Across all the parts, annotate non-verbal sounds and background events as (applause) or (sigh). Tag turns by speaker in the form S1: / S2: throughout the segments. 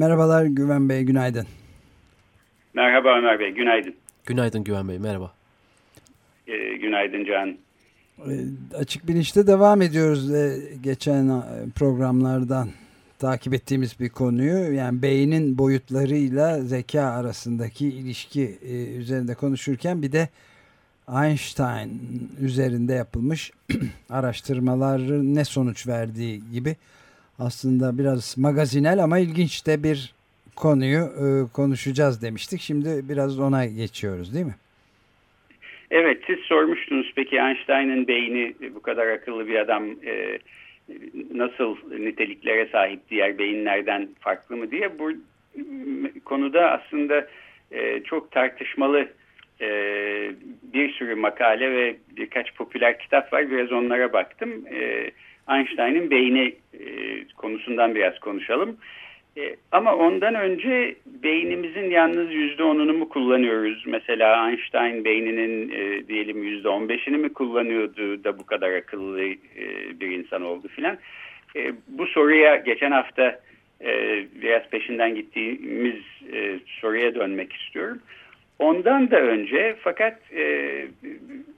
S1: Merhabalar Güven Bey, günaydın.
S2: Merhaba Ömer Bey, günaydın.
S3: Günaydın Güven Bey, merhaba.
S2: Ee, günaydın Can.
S1: Ee, açık Bilinç'te devam ediyoruz ee, geçen e, programlardan takip ettiğimiz bir konuyu. Yani beynin boyutlarıyla zeka arasındaki ilişki e, üzerinde konuşurken bir de Einstein üzerinde yapılmış (clears throat) araştırmaların ne sonuç verdiği gibi aslında biraz magazinel ama ilginç de bir konuyu e, konuşacağız demiştik. Şimdi biraz ona geçiyoruz değil mi?
S2: Evet siz sormuştunuz peki Einstein'ın beyni bu kadar akıllı bir adam e, nasıl niteliklere sahip diğer beyinlerden farklı mı diye bu konuda aslında e, çok tartışmalı e, bir sürü makale ve birkaç popüler kitap var. Biraz onlara baktım. E, Einstein'ın beyni e, konusundan biraz konuşalım. E, ama ondan önce beynimizin yalnız yüzde onunu mu kullanıyoruz? Mesela Einstein beyninin e, diyelim yüzde on beşini mi kullanıyordu da bu kadar akıllı e, bir insan oldu filan. E, bu soruya geçen hafta e, biraz peşinden gittiğimiz e, soruya dönmek istiyorum. Ondan da önce fakat e,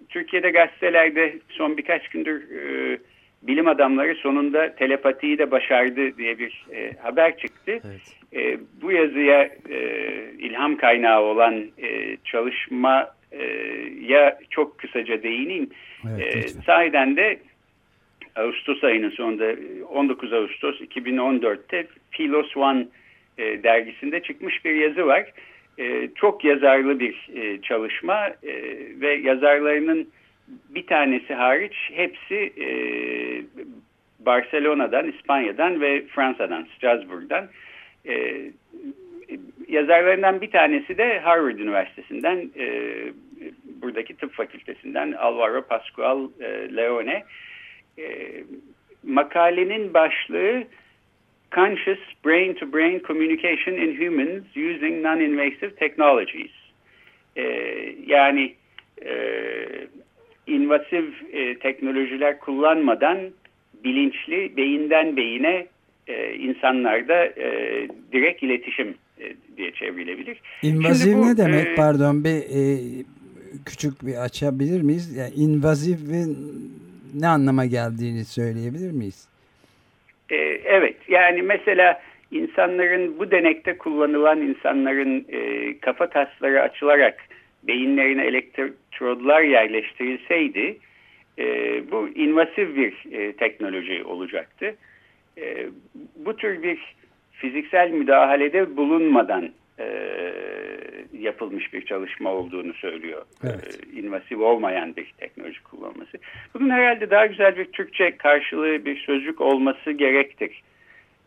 S2: Türkiye'de gazetelerde son birkaç gündür e, bilim adamları sonunda telepatiyi de başardı diye bir e, haber çıktı. Evet. E, bu yazıya e, ilham kaynağı olan e, çalışmaya çok kısaca değineyim. Evet, e, sahiden de Ağustos ayının sonunda 19 Ağustos 2014'te Philos One e, dergisinde çıkmış bir yazı var. E, çok yazarlı bir e, çalışma e, ve yazarlarının bir tanesi hariç hepsi e, Barcelona'dan, İspanya'dan ve Fransa'dan, Strasbourg'dan. E, yazarlarından bir tanesi de Harvard Üniversitesi'nden, e, buradaki tıp fakültesinden Alvaro Pascual e, Leone. E, makalenin başlığı Conscious Brain-to-Brain -brain Communication in Humans Using Non-Invasive Technologies. E, yani e, invasif e, teknolojiler kullanmadan bilinçli beyinden beyine e, insanlarda e, direkt iletişim e, diye çevrilebilir.
S1: İnvazif bu, ne demek? E, Pardon bir e, küçük bir açabilir miyiz? Yani invazifin ne anlama geldiğini söyleyebilir miyiz?
S2: E, evet yani mesela insanların bu denekte kullanılan insanların e, kafa tasları açılarak beyinlerine elektrodlar yerleştirilseydi e, bu invasif bir e, teknoloji olacaktı. E, bu tür bir fiziksel müdahalede bulunmadan e, yapılmış bir çalışma olduğunu söylüyor. Evet. E, invasif olmayan bir teknoloji kullanması. Bunun herhalde daha güzel bir Türkçe karşılığı bir sözcük olması gerektir.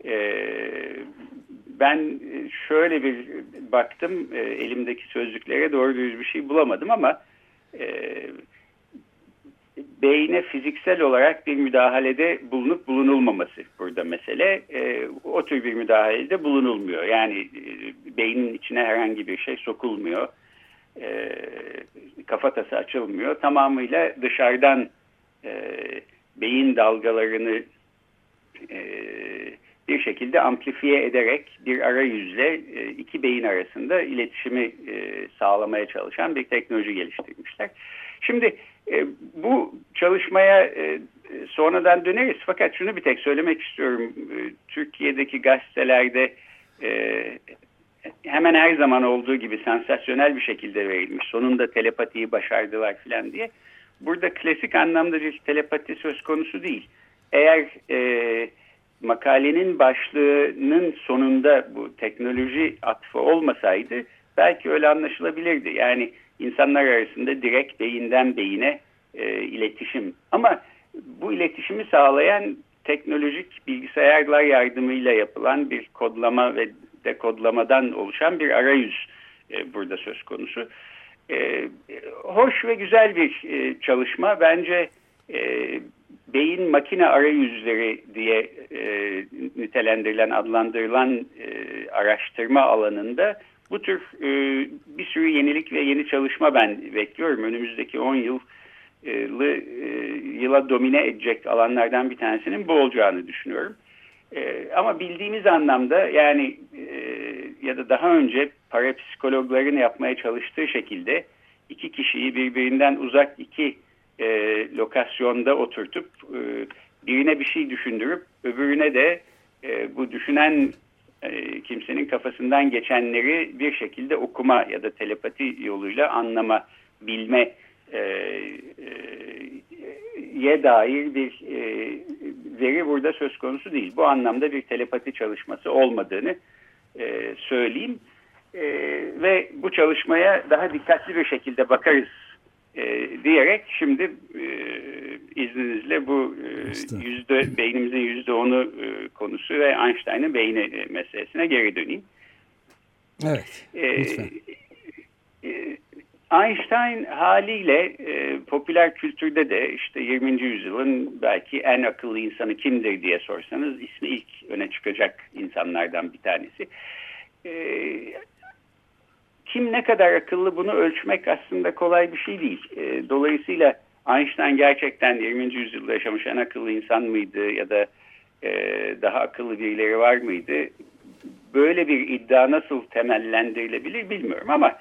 S2: E, ben şöyle bir baktım e, elimdeki sözlüklere doğru düz bir şey bulamadım ama e, beyne fiziksel olarak bir müdahalede bulunup bulunulmaması burada mesele. E, o tür bir müdahalede bulunulmuyor. Yani e, beynin içine herhangi bir şey sokulmuyor. E, kafatası açılmıyor. Tamamıyla dışarıdan e, beyin dalgalarını e, bir şekilde amplifiye ederek bir arayüzle e, iki beyin arasında iletişimi e, sağlamaya çalışan bir teknoloji geliştirmişler. Şimdi e, bu çalışmaya sonradan döneriz fakat şunu bir tek söylemek istiyorum. Türkiye'deki gazetelerde hemen her zaman olduğu gibi sansasyonel bir şekilde verilmiş. Sonunda telepatiyi başardılar falan diye. Burada klasik anlamda bir telepati söz konusu değil. Eğer e, makalenin başlığının sonunda bu teknoloji atfı olmasaydı belki öyle anlaşılabilirdi. Yani insanlar arasında direkt beyinden beyine e, iletişim. Ama bu iletişimi sağlayan teknolojik bilgisayarlar yardımıyla yapılan bir kodlama ve dekodlamadan oluşan bir arayüz e, burada söz konusu. E, hoş ve güzel bir e, çalışma. Bence e, beyin makine arayüzleri diye e, nitelendirilen, adlandırılan e, araştırma alanında bu tür e, bir sürü yenilik ve yeni çalışma ben bekliyorum. Önümüzdeki 10 yıl yılı, e, yıla domine edecek alanlardan bir tanesinin bu olacağını düşünüyorum. E, ama bildiğimiz anlamda yani e, ya da daha önce parapsikologların yapmaya çalıştığı şekilde iki kişiyi birbirinden uzak iki e, lokasyonda oturtup e, birine bir şey düşündürüp öbürüne de e, bu düşünen e, kimsenin kafasından geçenleri bir şekilde okuma ya da telepati yoluyla anlama, bilme e, e, ye dair bir e, veri burada söz konusu değil. Bu anlamda bir telepati çalışması olmadığını e, söyleyeyim. E, ve bu çalışmaya daha dikkatli bir şekilde bakarız e, diyerek şimdi e, izninizle bu e, yüzde beynimizin yüzde onu e, konusu ve Einstein'ın beyni e, meselesine geri döneyim.
S1: Evet. E, lütfen.
S2: E, Einstein haliyle e, popüler kültürde de işte 20. yüzyılın belki en akıllı insanı kimdir diye sorsanız ismi ilk öne çıkacak insanlardan bir tanesi. E, kim ne kadar akıllı bunu ölçmek aslında kolay bir şey değil. E, dolayısıyla Einstein gerçekten 20. yüzyılda yaşamış en akıllı insan mıydı ya da e, daha akıllı birileri var mıydı? Böyle bir iddia nasıl temellendirilebilir bilmiyorum ama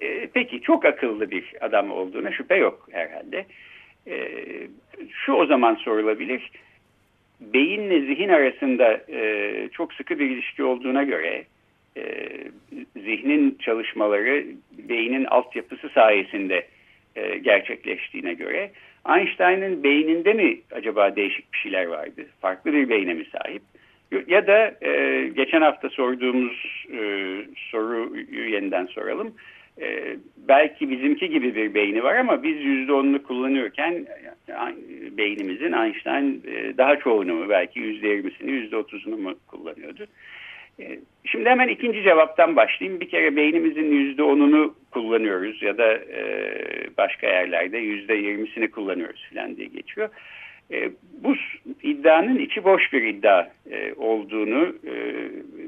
S2: e, peki çok akıllı bir adam olduğuna şüphe yok herhalde. E, şu o zaman sorulabilir. Beyinle zihin arasında e, çok sıkı bir ilişki olduğuna göre e, zihnin çalışmaları beynin altyapısı sayesinde e, gerçekleştiğine göre Einstein'ın beyninde mi acaba değişik bir şeyler vardı? Farklı bir beyne mi sahip? Ya da e, geçen hafta sorduğumuz e, soruyu yeniden soralım. E, belki bizimki gibi bir beyni var ama biz yüzde onunu kullanıyorken beynimizin Einstein e, daha çoğunu mu belki yüzde yirmisini yüzde otuzunu mu kullanıyordu? E, şimdi hemen ikinci cevaptan başlayayım. Bir kere beynimizin yüzde onunu kullanıyoruz ya da e, başka yerlerde yüzde yirmisini kullanıyoruz falan diye geçiyor. E, bu iddianın içi boş bir iddia e, olduğunu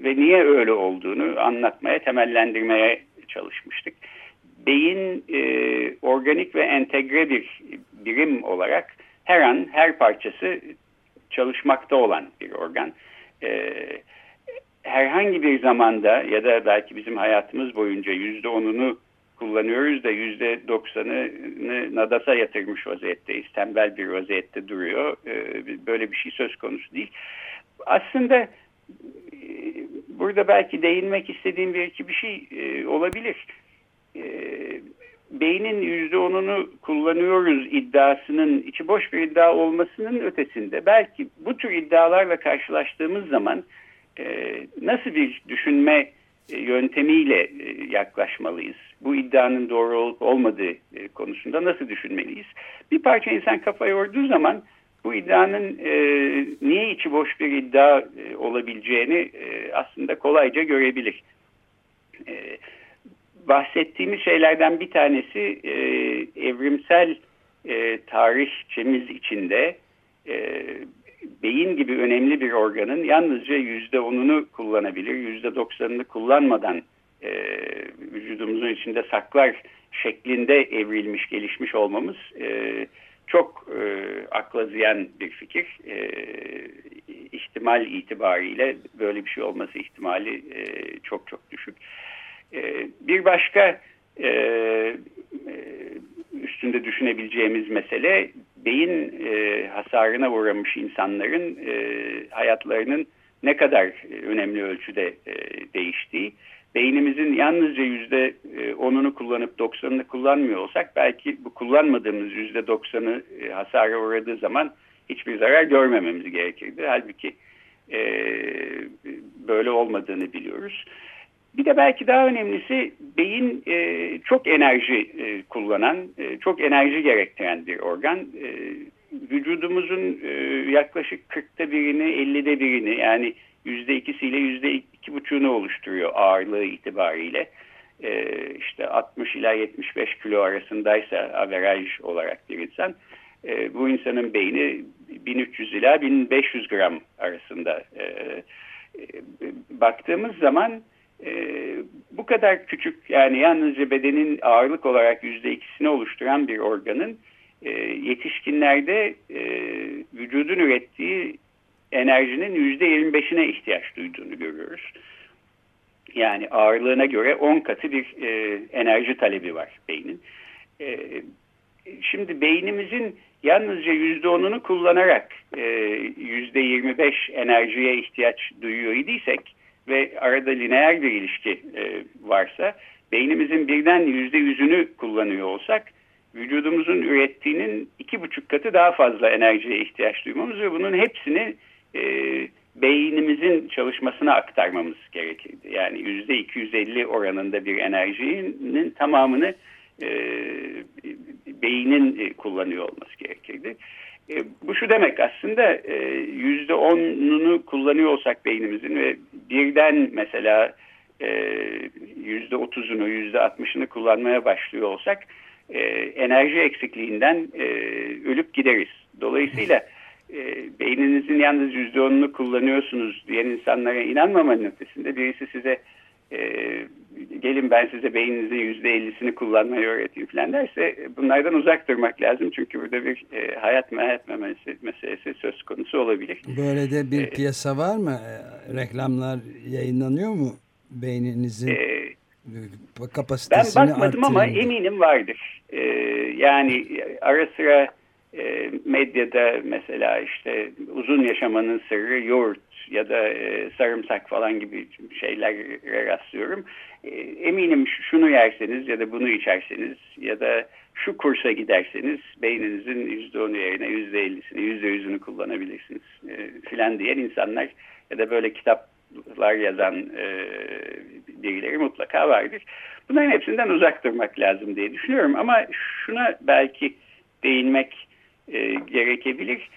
S2: ve niye öyle olduğunu anlatmaya, temellendirmeye çalışmıştık. Beyin organik ve entegre bir birim olarak her an her parçası çalışmakta olan bir organ. E, herhangi bir zamanda ya da belki bizim hayatımız boyunca yüzde onunu kullanıyoruz da yüzde doksanını nadasa yatırmış vaziyetteyiz. Tembel bir vaziyette duruyor. E, böyle bir şey söz konusu değil. Aslında e, burada belki değinmek istediğim bir iki bir şey e, olabilir. Beynin yüzde onunu kullanıyoruz iddiasının içi boş bir iddia olmasının ötesinde belki bu tür iddialarla karşılaştığımız zaman nasıl bir düşünme yöntemiyle yaklaşmalıyız? Bu iddianın doğru olup olmadığı konusunda nasıl düşünmeliyiz? Bir parça insan kafa yorduğu zaman bu iddianın e, niye içi boş bir iddia e, olabileceğini e, aslında kolayca görebilir. E, bahsettiğimiz şeylerden bir tanesi e, evrimsel e, tarihçemiz içinde e, beyin gibi önemli bir organın yalnızca yüzde onunu kullanabilir, yüzde doksanını kullanmadan e, vücudumuzun içinde saklar şeklinde evrilmiş, gelişmiş olmamız e, çok e, akla ziyan bir fikir. E, ihtimal itibariyle böyle bir şey olması ihtimali e, çok çok düşük. E, bir başka e, e üstünde düşünebileceğimiz mesele beyin e, hasarına uğramış insanların e, hayatlarının ne kadar önemli ölçüde e, değiştiği beynimizin yalnızca yüzde e, onunu kullanıp doksanını kullanmıyor olsak belki bu kullanmadığımız yüzde doksanı e, hasara uğradığı zaman hiçbir zarar görmememiz gerekirdi. Halbuki e, böyle olmadığını biliyoruz. Bir de belki daha önemlisi beyin e, çok enerji e, kullanan, e, çok enerji gerektiren bir organ. E, vücudumuzun e, yaklaşık 40'ta birini 50'de birini yani yüzde ikisiyle yüzde iki buçuğunu oluşturuyor ağırlığı itibariyle. E, işte 60 ila 75 kilo arasındaysa averaj olarak bir insan e, bu insanın beyni 1300 ila 1500 gram arasında e, e, baktığımız zaman bu kadar küçük yani yalnızca bedenin ağırlık olarak yüzde ikisini oluşturan bir organın e, yetişkinlerde e, vücudun ürettiği enerjinin yüzde yirmi beşine ihtiyaç duyduğunu görüyoruz. Yani ağırlığına göre 10 katı bir e, enerji talebi var beynin. E, şimdi beynimizin yalnızca yüzde onunu kullanarak e, yüzde yirmi beş enerjiye ihtiyaç duyuyor idiysek ve arada lineer bir ilişki e, varsa beynimizin birden yüzde yüzünü kullanıyor olsak vücudumuzun ürettiğinin iki buçuk katı daha fazla enerjiye ihtiyaç duymamız ve bunun hepsini e, beynimizin çalışmasına aktarmamız gerekirdi. Yani yüzde 250 oranında bir enerjinin tamamını e, beynin e, kullanıyor olması gerekirdi. E, bu şu demek aslında e, yüzde onunu kullanıyor olsak beynimizin ve birden mesela e, yüzde otuzunu yüzde altmışını kullanmaya başlıyor olsak e, enerji eksikliğinden e, ölüp gideriz. Dolayısıyla e, beyninizin yalnız yüzde onunu kullanıyorsunuz diyen insanlara inanmamanın ötesinde birisi size e, gelin ben size beyninizin yüzde ellisini kullanmayı öğreteyim falan derse bunlardan uzak durmak lazım. Çünkü burada bir e, hayat meselesi, meselesi söz konusu olabilir.
S1: Böyle de bir ee, piyasa var mı? E, reklamlar yayınlanıyor mu? Beyninizin e, kapasitesini
S2: Ben bakmadım ama eminim vardır. E, yani ara sıra e, medyada mesela işte uzun yaşamanın sırrı yoğurt ya da e, sarımsak falan gibi şeylere rastlıyorum. E, eminim şunu yerseniz ya da bunu içerseniz ya da şu kursa giderseniz beyninizin yüzde onu yerine yüzde ellisini, yüzde yüzünü kullanabilirsiniz e, filan diyen insanlar ya da böyle kitaplar yazan e, birileri mutlaka vardır. Bunların hepsinden uzak durmak lazım diye düşünüyorum ama şuna belki değinmek e, gerekebilir.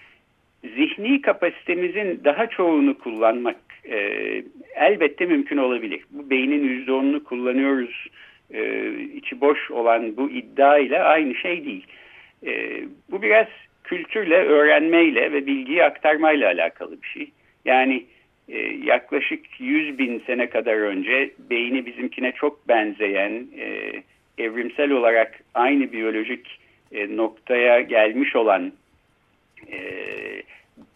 S2: Zihni kapasitemizin daha çoğunu kullanmak e, elbette mümkün olabilir. Bu beynin yüzde onunu kullanıyoruz e, içi boş olan bu iddia ile aynı şey değil. E, bu biraz kültürle, öğrenmeyle ve bilgiyi aktarmayla alakalı bir şey. Yani e, yaklaşık 100 bin sene kadar önce beyni bizimkine çok benzeyen, e, evrimsel olarak aynı biyolojik e, noktaya gelmiş olan e,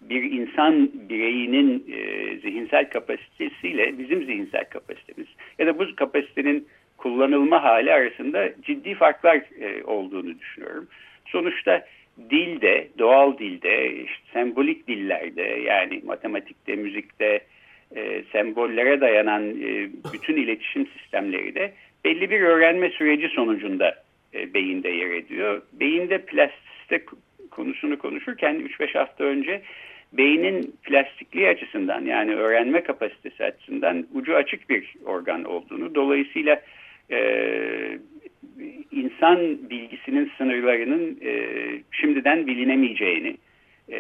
S2: bir insan bireyinin e, zihinsel kapasitesiyle bizim zihinsel kapasitemiz ya da bu kapasitenin kullanılma hali arasında ciddi farklar e, olduğunu düşünüyorum. Sonuçta dilde, doğal dilde, işte sembolik dillerde yani matematikte, müzikte e, sembollere dayanan e, bütün iletişim sistemleri de belli bir öğrenme süreci sonucunda e, beyinde yer ediyor. Beyinde plastisite konusunu konuşurken 3-5 hafta önce beynin plastikliği açısından yani öğrenme kapasitesi açısından ucu açık bir organ olduğunu dolayısıyla e, insan bilgisinin sınırlarının e, şimdiden bilinemeyeceğini e,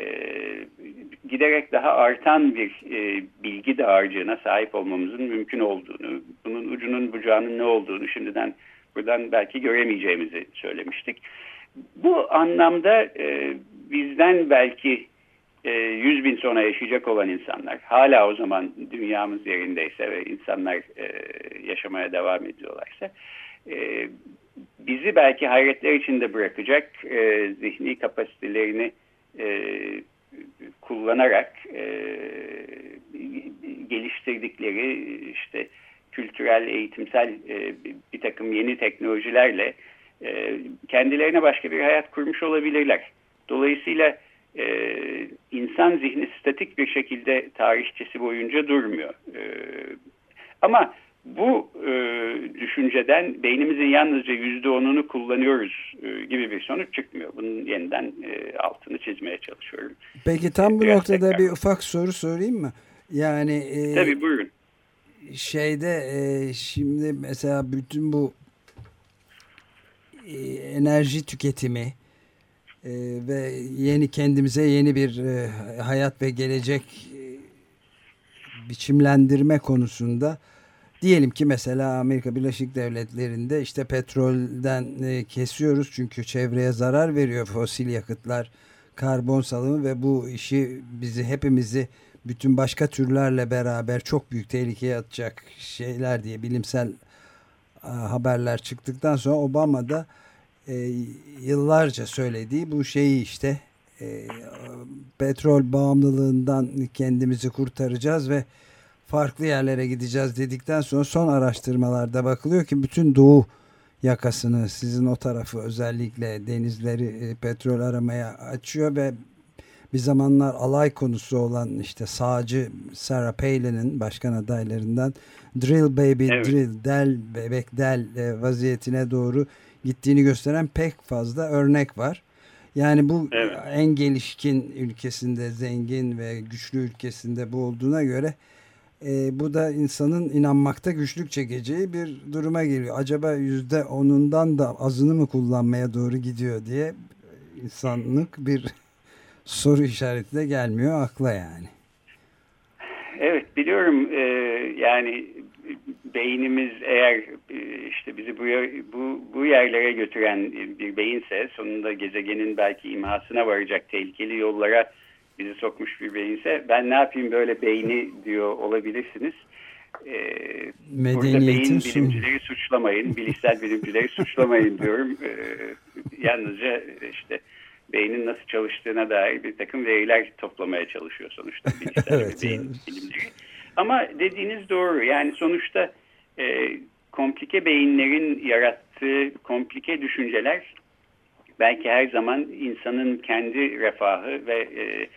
S2: giderek daha artan bir e, bilgi dağarcığına sahip olmamızın mümkün olduğunu bunun ucunun bucağının ne olduğunu şimdiden buradan belki göremeyeceğimizi söylemiştik. Bu anlamda e, bizden belki e, 100 bin sonra yaşayacak olan insanlar hala o zaman dünyamız yerindeyse ve insanlar e, yaşamaya devam ediyorlarsa e, bizi belki hayretler içinde bırakacak e, zihni kapasitelerini e, kullanarak e, geliştirdikleri işte kültürel, eğitimsel e, bir takım yeni teknolojilerle e, kendilerine başka bir hayat kurmuş olabilirler. Dolayısıyla e, insan zihni statik bir şekilde tarihçesi boyunca durmuyor. E, ama bu e, düşünceden beynimizin yalnızca yüzde onunu kullanıyoruz e, gibi bir sonuç çıkmıyor. Bunun yeniden e, altını çizmeye çalışıyorum.
S1: Peki tam bu Biraz noktada tekrar. bir ufak soru sorayım mı? Yani
S2: e, Tabii buyurun.
S1: Şeyde e, şimdi mesela bütün bu enerji tüketimi e, ve yeni kendimize yeni bir e, hayat ve gelecek e, biçimlendirme konusunda diyelim ki mesela Amerika Birleşik Devletleri'nde işte petrolden e, kesiyoruz çünkü çevreye zarar veriyor fosil yakıtlar karbon salımı ve bu işi bizi hepimizi bütün başka türlerle beraber çok büyük tehlikeye atacak şeyler diye bilimsel haberler çıktıktan sonra Obama da e, yıllarca söylediği bu şeyi işte e, petrol bağımlılığından kendimizi kurtaracağız ve farklı yerlere gideceğiz dedikten sonra son araştırmalarda bakılıyor ki bütün doğu yakasını sizin o tarafı özellikle denizleri e, petrol aramaya açıyor ve bir zamanlar alay konusu olan işte sağcı Sarah Palin'in başkan adaylarından drill baby evet. drill del bebek del e, vaziyetine doğru gittiğini gösteren pek fazla örnek var. Yani bu evet. en gelişkin ülkesinde zengin ve güçlü ülkesinde bu olduğuna göre e, bu da insanın inanmakta güçlük çekeceği bir duruma geliyor. Acaba yüzde onundan da azını mı kullanmaya doğru gidiyor diye insanlık bir (laughs) soru işareti de gelmiyor akla yani.
S2: Evet biliyorum ee, yani beynimiz eğer e, işte bizi bu, bu, bu yerlere götüren bir beyinse sonunda gezegenin belki imhasına varacak tehlikeli yollara bizi sokmuş bir beyinse ben ne yapayım böyle beyni diyor olabilirsiniz. Ee, burada beyin bilimcileri suçlamayın, bilişsel bilimcileri suçlamayın diyorum. Ee, yalnızca işte beynin nasıl çalıştığına dair bir takım veriler toplamaya çalışıyor sonuçta bilişsel (laughs) evet, beyin bilimleri. Ama dediğiniz doğru. Yani sonuçta e, komplike beyinlerin yarattığı komplike düşünceler belki her zaman insanın kendi refahı ve e,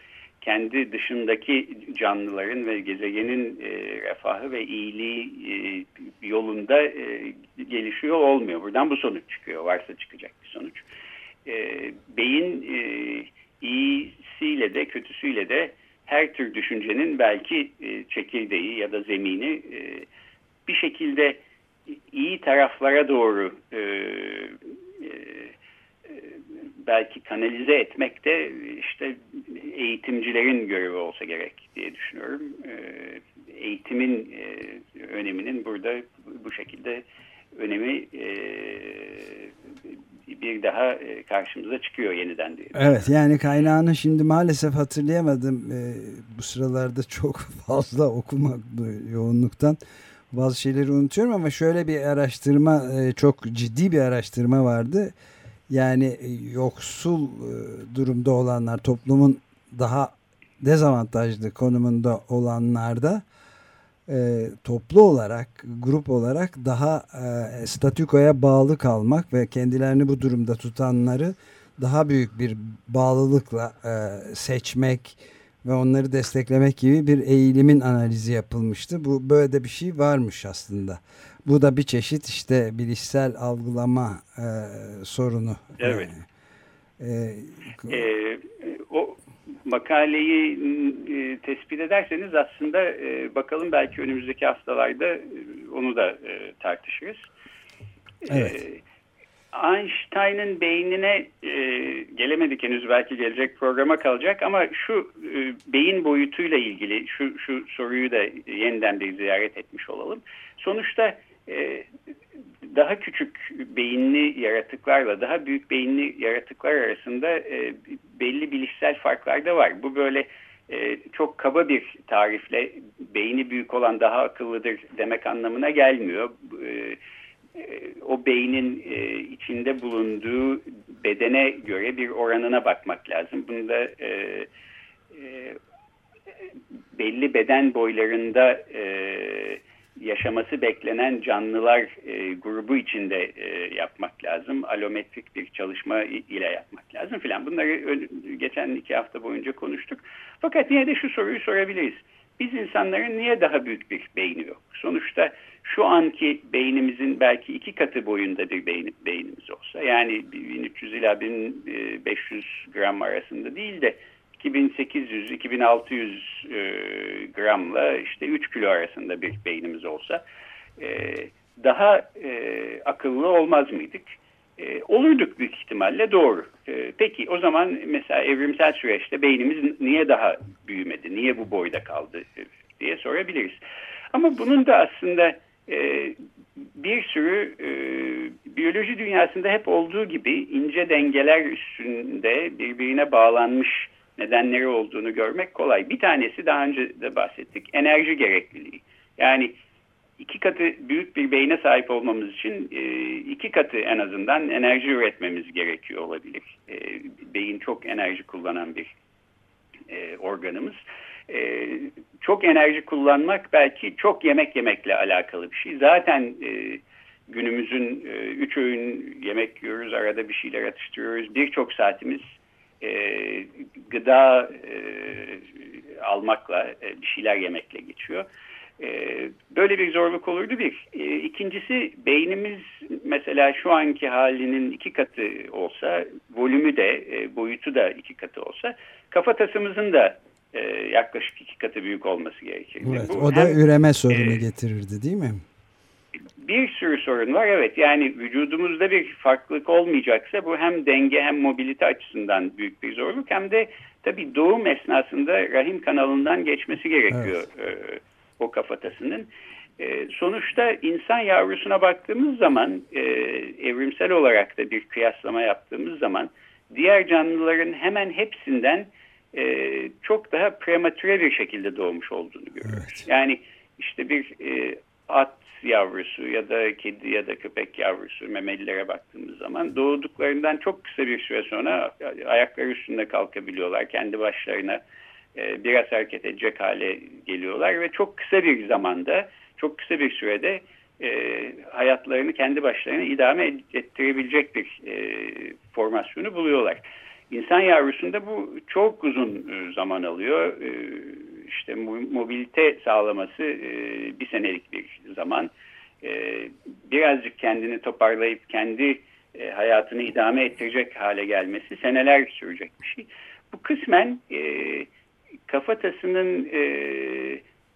S2: kendi dışındaki canlıların ve gezegenin e, refahı ve iyiliği e, yolunda e, gelişiyor olmuyor. Buradan bu sonuç çıkıyor. Varsa çıkacak bir sonuç. E, beyin e, iyisiyle de kötüsüyle de her tür düşüncenin belki e, çekirdeği ya da zemini e, bir şekilde iyi taraflara doğru e, e, belki kanalize etmek de işte eğitimcilerin görevi olsa gerek diye düşünüyorum. E, eğitimin e, öneminin burada bu şekilde önemi e, bir daha e, karşımıza çıkıyor yeniden diye.
S1: Evet yani kaynağını şimdi maalesef hatırlayamadım. E, bu sıralarda çok (laughs) fazla okumak yoğunluktan bazı şeyleri unutuyorum ama şöyle bir araştırma e, çok ciddi bir araştırma vardı. Yani e, yoksul e, durumda olanlar toplumun daha dezavantajlı konumunda olanlarda toplu olarak, grup olarak daha e, statükoya bağlı kalmak ve kendilerini bu durumda tutanları daha büyük bir bağlılıkla e, seçmek ve onları desteklemek gibi bir eğilimin analizi yapılmıştı. Bu böyle de bir şey varmış aslında. Bu da bir çeşit işte bilişsel algılama e, sorunu.
S2: Evet. E, e, o makaleyi e, tespit ederseniz aslında e, bakalım belki önümüzdeki haftalarda e, onu da e, tartışırız. Evet. E, Einstein'ın beynine e, gelemedik henüz belki gelecek programa kalacak ama şu e, beyin boyutuyla ilgili şu, şu soruyu da yeniden bir ziyaret etmiş olalım. Sonuçta e, daha küçük beyinli yaratıklarla daha büyük beyinli yaratıklar arasında e, belli bilişsel farklar da var. Bu böyle e, çok kaba bir tarifle beyni büyük olan daha akıllıdır demek anlamına gelmiyor. E, o beynin e, içinde bulunduğu bedene göre bir oranına bakmak lazım. Bunu da e, e, belli beden boylarında e, yaşaması beklenen canlılar e, grubu içinde e, yapmak lazım. Alometrik bir çalışma ile yapmak lazım filan. Bunları geçen iki hafta boyunca konuştuk. Fakat yine de şu soruyu sorabiliriz. Biz insanların niye daha büyük bir beyni yok? Sonuçta şu anki beynimizin belki iki katı boyunda bir beyin, beynimiz olsa yani 1300 ila 1500 gram arasında değil de 2800-2600 e, gramla işte 3 kilo arasında bir beynimiz olsa e, daha e, akıllı olmaz mıydık? E, olurduk büyük ihtimalle doğru. E, peki o zaman mesela evrimsel süreçte beynimiz niye daha büyümedi, niye bu boyda kaldı e, diye sorabiliriz. Ama bunun da aslında e, bir sürü e, biyoloji dünyasında hep olduğu gibi ince dengeler üstünde birbirine bağlanmış nedenleri olduğunu görmek kolay. Bir tanesi daha önce de bahsettik enerji gerekliliği. Yani iki katı büyük bir beyne sahip olmamız için e, iki katı en azından enerji üretmemiz gerekiyor olabilir. E, beyin çok enerji kullanan bir e, organımız. Çok enerji kullanmak belki çok yemek yemekle alakalı bir şey. Zaten günümüzün üç öğün yemek yiyoruz, arada bir şeyler atıştırıyoruz. Birçok saatimiz e, gıda almakla, bir şeyler yemekle geçiyor. Böyle bir zorluk olurdu bir. E, ikincisi beynimiz mesela şu anki halinin iki katı olsa, volümü de, e, boyutu da iki katı olsa, kafatasımızın da e, yaklaşık iki katı büyük olması gerekir.
S1: Evet, Bu o da hem, üreme sorunu e, getirirdi değil mi?
S2: Bir sürü sorun var evet yani vücudumuzda bir farklılık olmayacaksa bu hem denge hem mobilite açısından büyük bir zorluk hem de tabii doğum esnasında rahim kanalından geçmesi gerekiyor evet. O kafatasının. E, sonuçta insan yavrusuna baktığımız zaman e, evrimsel olarak da bir kıyaslama yaptığımız zaman diğer canlıların hemen hepsinden e, çok daha prematüre bir şekilde doğmuş olduğunu görüyoruz. Evet. Yani işte bir e, at yavrusu ya da kedi ya da köpek yavrusu memelilere baktığımız zaman doğduklarından çok kısa bir süre sonra ayakları üstünde kalkabiliyorlar. Kendi başlarına e, biraz hareket edecek hale geliyorlar ve çok kısa bir zamanda, çok kısa bir sürede e, hayatlarını kendi başlarına idame ettirebilecek bir e, formasyonu buluyorlar. İnsan yavrusunda bu çok uzun e, zaman alıyor. E, işte mobilite sağlaması e, bir senelik bir zaman. Birazcık kendini toparlayıp kendi hayatını idame ettirecek hale gelmesi seneler sürecek bir şey. Bu kısmen kafatasının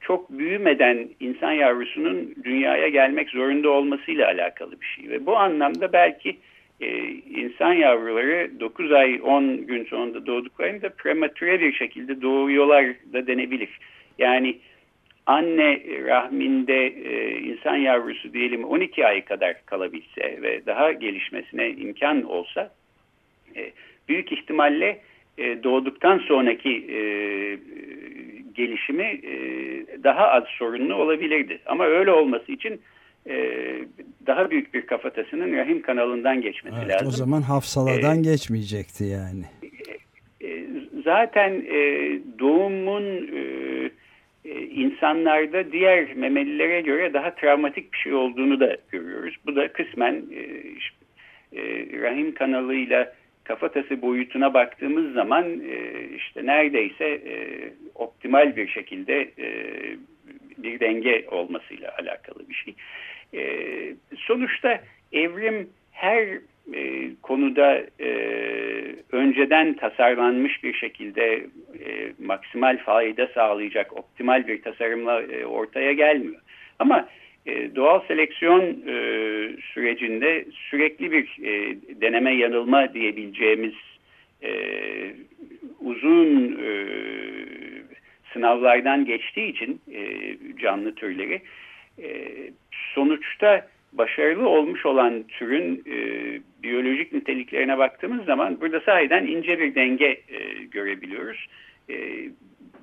S2: çok büyümeden insan yavrusunun dünyaya gelmek zorunda olmasıyla alakalı bir şey. Ve bu anlamda belki e, insan yavruları 9 ay 10 gün sonunda doğduklarında prematüre bir şekilde doğuyorlar da denebilir. Yani anne rahminde e, insan yavrusu diyelim 12 ay kadar kalabilse ve daha gelişmesine imkan olsa e, büyük ihtimalle e, doğduktan sonraki e, gelişimi e, daha az sorunlu olabilirdi. Ama öyle olması için e, daha büyük bir kafatasının rahim kanalından geçmesi evet, lazım.
S1: O zaman hafsaladan ee, geçmeyecekti yani.
S2: E, zaten e, doğumun e, e, insanlarda diğer memelilere göre daha travmatik bir şey olduğunu da görüyoruz. Bu da kısmen e, e, rahim kanalıyla kafatası boyutuna baktığımız zaman e, işte neredeyse e, optimal bir şekilde e, bir denge olmasıyla alakalı bir şey. Sonuçta evrim her konuda önceden tasarlanmış bir şekilde maksimal fayda sağlayacak optimal bir tasarımla ortaya gelmiyor. Ama e, doğal seleksiyon e, sürecinde sürekli bir e, deneme yanılma diyebileceğimiz e, uzun e, sınavlardan geçtiği için e, canlı türleri e, sonuçta başarılı olmuş olan türün e, biyolojik niteliklerine baktığımız zaman burada sahiden ince bir denge e, görebiliyoruz. E,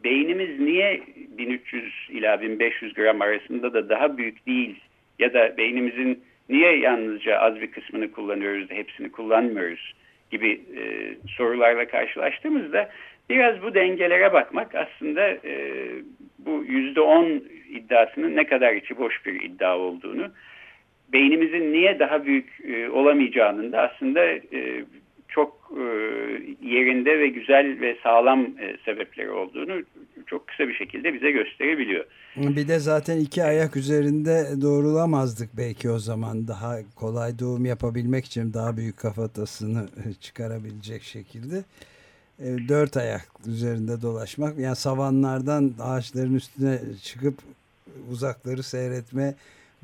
S2: beynimiz niye 1300 ila 1500 gram arasında da daha büyük değil? Ya da beynimizin niye yalnızca az bir kısmını kullanıyoruz da hepsini kullanmıyoruz gibi e, sorularla karşılaştığımızda biraz bu dengelere bakmak aslında e, bu yüzde on iddiasının ne kadar içi boş bir iddia olduğunu, beynimizin niye daha büyük e, olamayacağının da aslında e, çok e, yerinde ve güzel ve sağlam e, sebepleri olduğunu çok kısa bir şekilde bize gösterebiliyor.
S1: Bir de zaten iki ayak üzerinde doğrulamazdık belki o zaman daha kolay doğum yapabilmek için daha büyük kafatasını çıkarabilecek şekilde. E, dört ayak üzerinde dolaşmak yani savanlardan ağaçların üstüne çıkıp uzakları seyretme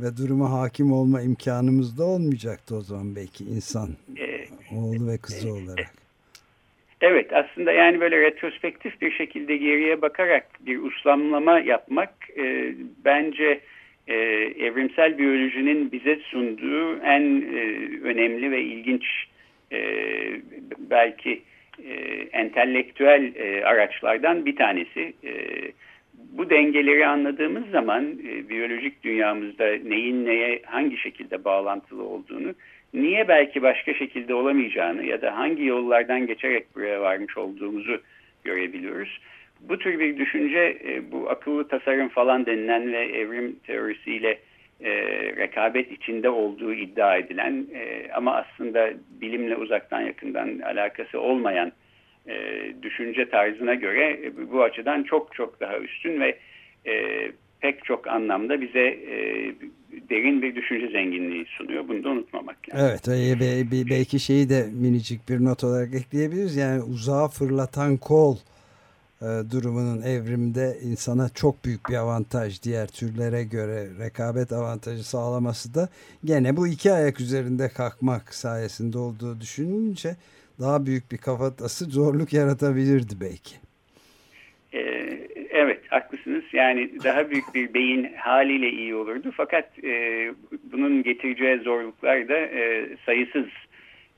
S1: ve duruma hakim olma imkanımız da olmayacaktı o zaman belki insan
S2: e,
S1: oğlu ve kızı olarak.
S2: Evet aslında yani böyle retrospektif bir şekilde geriye bakarak bir uslamlama yapmak e, bence e, evrimsel biyolojinin bize sunduğu en e, önemli ve ilginç e, belki e, entelektüel e, araçlardan bir tanesi. E, bu dengeleri anladığımız zaman e, biyolojik dünyamızda neyin neye hangi şekilde bağlantılı olduğunu, niye belki başka şekilde olamayacağını ya da hangi yollardan geçerek buraya varmış olduğumuzu görebiliyoruz. Bu tür bir düşünce e, bu akıllı tasarım falan denilen ve evrim teorisiyle e, rekabet içinde olduğu iddia edilen e, ama aslında bilimle uzaktan yakından alakası olmayan düşünce tarzına göre bu açıdan çok çok daha üstün ve pek çok anlamda bize e, derin bir düşünce zenginliği sunuyor. Bunu da unutmamak
S1: lazım. Evet e, belki şeyi de minicik bir not olarak ekleyebiliriz. Yani uzağa fırlatan kol e, durumunun evrimde insana çok büyük bir avantaj diğer türlere göre rekabet avantajı sağlaması da gene bu iki ayak üzerinde kalkmak sayesinde olduğu düşününce daha büyük bir kafatası zorluk yaratabilirdi belki.
S2: Ee, evet haklısınız yani daha büyük bir beyin haliyle iyi olurdu fakat e, bunun getireceği zorluklar da e, sayısız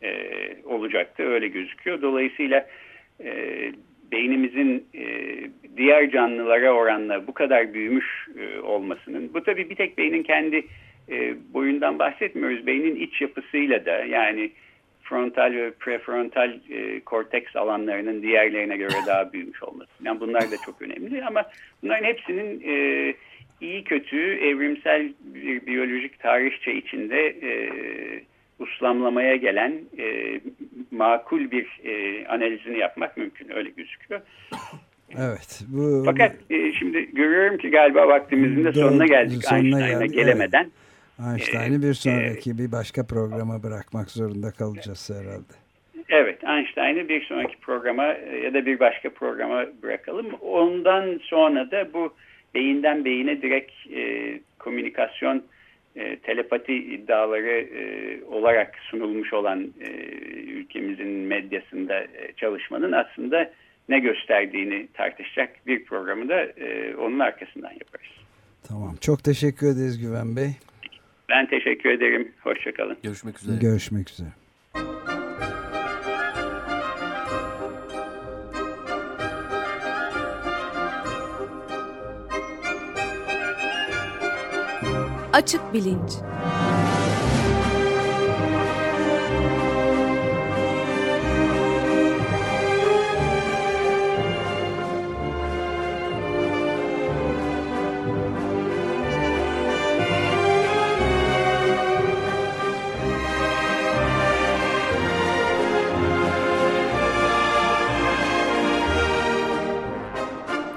S2: e, olacaktı öyle gözüküyor. Dolayısıyla e, beynimizin e, diğer canlılara oranla bu kadar büyümüş e, olmasının, bu tabii bir tek beynin kendi e, boyundan bahsetmiyoruz. Beynin iç yapısıyla da yani frontal ve prefrontal e, korteks alanlarının diğerlerine göre daha büyümüş olması. Yani bunlar da çok önemli ama bunların hepsinin e, iyi kötü evrimsel bir biyolojik tarihçe içinde e, uslamlamaya gelen e, makul bir e, analizini yapmak mümkün. Öyle gözüküyor.
S1: Evet. Bu,
S2: Fakat e, şimdi görüyorum ki galiba vaktimizin de sonuna geldik sonuna Einstein'a gelemeden.
S1: Evet. Einstein'ı bir sonraki e, bir başka programa bırakmak zorunda kalacağız herhalde.
S2: Evet, Einstein'ı bir sonraki programa ya da bir başka programa bırakalım. Ondan sonra da bu beyinden beyine direkt e, komünikasyon e, telepati iddiaları e, olarak sunulmuş olan e, ülkemizin medyasında e, çalışmanın aslında ne gösterdiğini tartışacak bir programı da e, onun arkasından yaparız.
S1: Tamam. Çok teşekkür ederiz Güven Bey.
S2: Ben teşekkür ederim. Hoşçakalın.
S3: Görüşmek üzere.
S1: Görüşmek üzere.
S4: Açık Bilinç